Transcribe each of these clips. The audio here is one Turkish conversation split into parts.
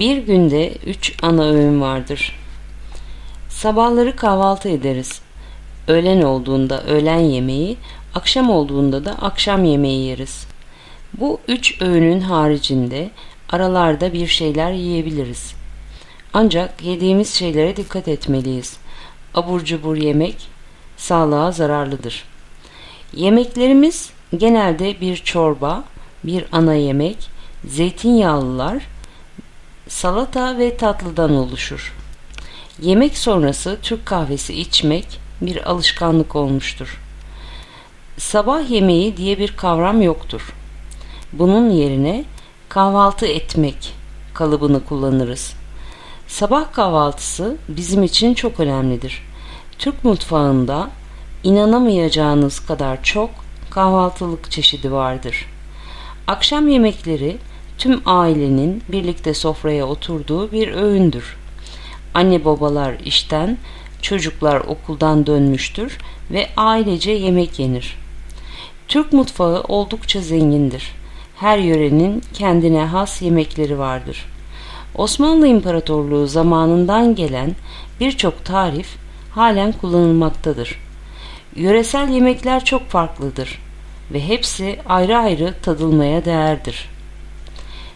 Bir günde üç ana öğün vardır. Sabahları kahvaltı ederiz. Öğlen olduğunda öğlen yemeği, akşam olduğunda da akşam yemeği yeriz. Bu üç öğünün haricinde aralarda bir şeyler yiyebiliriz. Ancak yediğimiz şeylere dikkat etmeliyiz. Abur cubur yemek sağlığa zararlıdır. Yemeklerimiz genelde bir çorba, bir ana yemek, zeytinyağlılar, salata ve tatlıdan oluşur. Yemek sonrası Türk kahvesi içmek bir alışkanlık olmuştur. Sabah yemeği diye bir kavram yoktur. Bunun yerine kahvaltı etmek kalıbını kullanırız. Sabah kahvaltısı bizim için çok önemlidir. Türk mutfağında inanamayacağınız kadar çok kahvaltılık çeşidi vardır. Akşam yemekleri tüm ailenin birlikte sofraya oturduğu bir öğündür. Anne babalar işten, çocuklar okuldan dönmüştür ve ailece yemek yenir. Türk mutfağı oldukça zengindir. Her yörenin kendine has yemekleri vardır. Osmanlı İmparatorluğu zamanından gelen birçok tarif halen kullanılmaktadır. Yöresel yemekler çok farklıdır ve hepsi ayrı ayrı tadılmaya değerdir.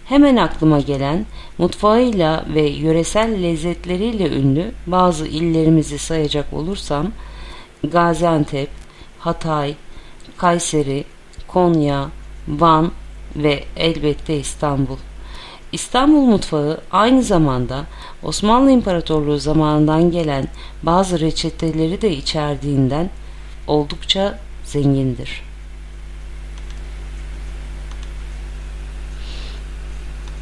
Hemen aklıma gelen mutfağıyla ve yöresel lezzetleriyle ünlü bazı illerimizi sayacak olursam Gaziantep, Hatay, Kayseri, Konya, Van ve elbette İstanbul. İstanbul mutfağı aynı zamanda Osmanlı İmparatorluğu zamanından gelen bazı reçeteleri de içerdiğinden oldukça zengindir.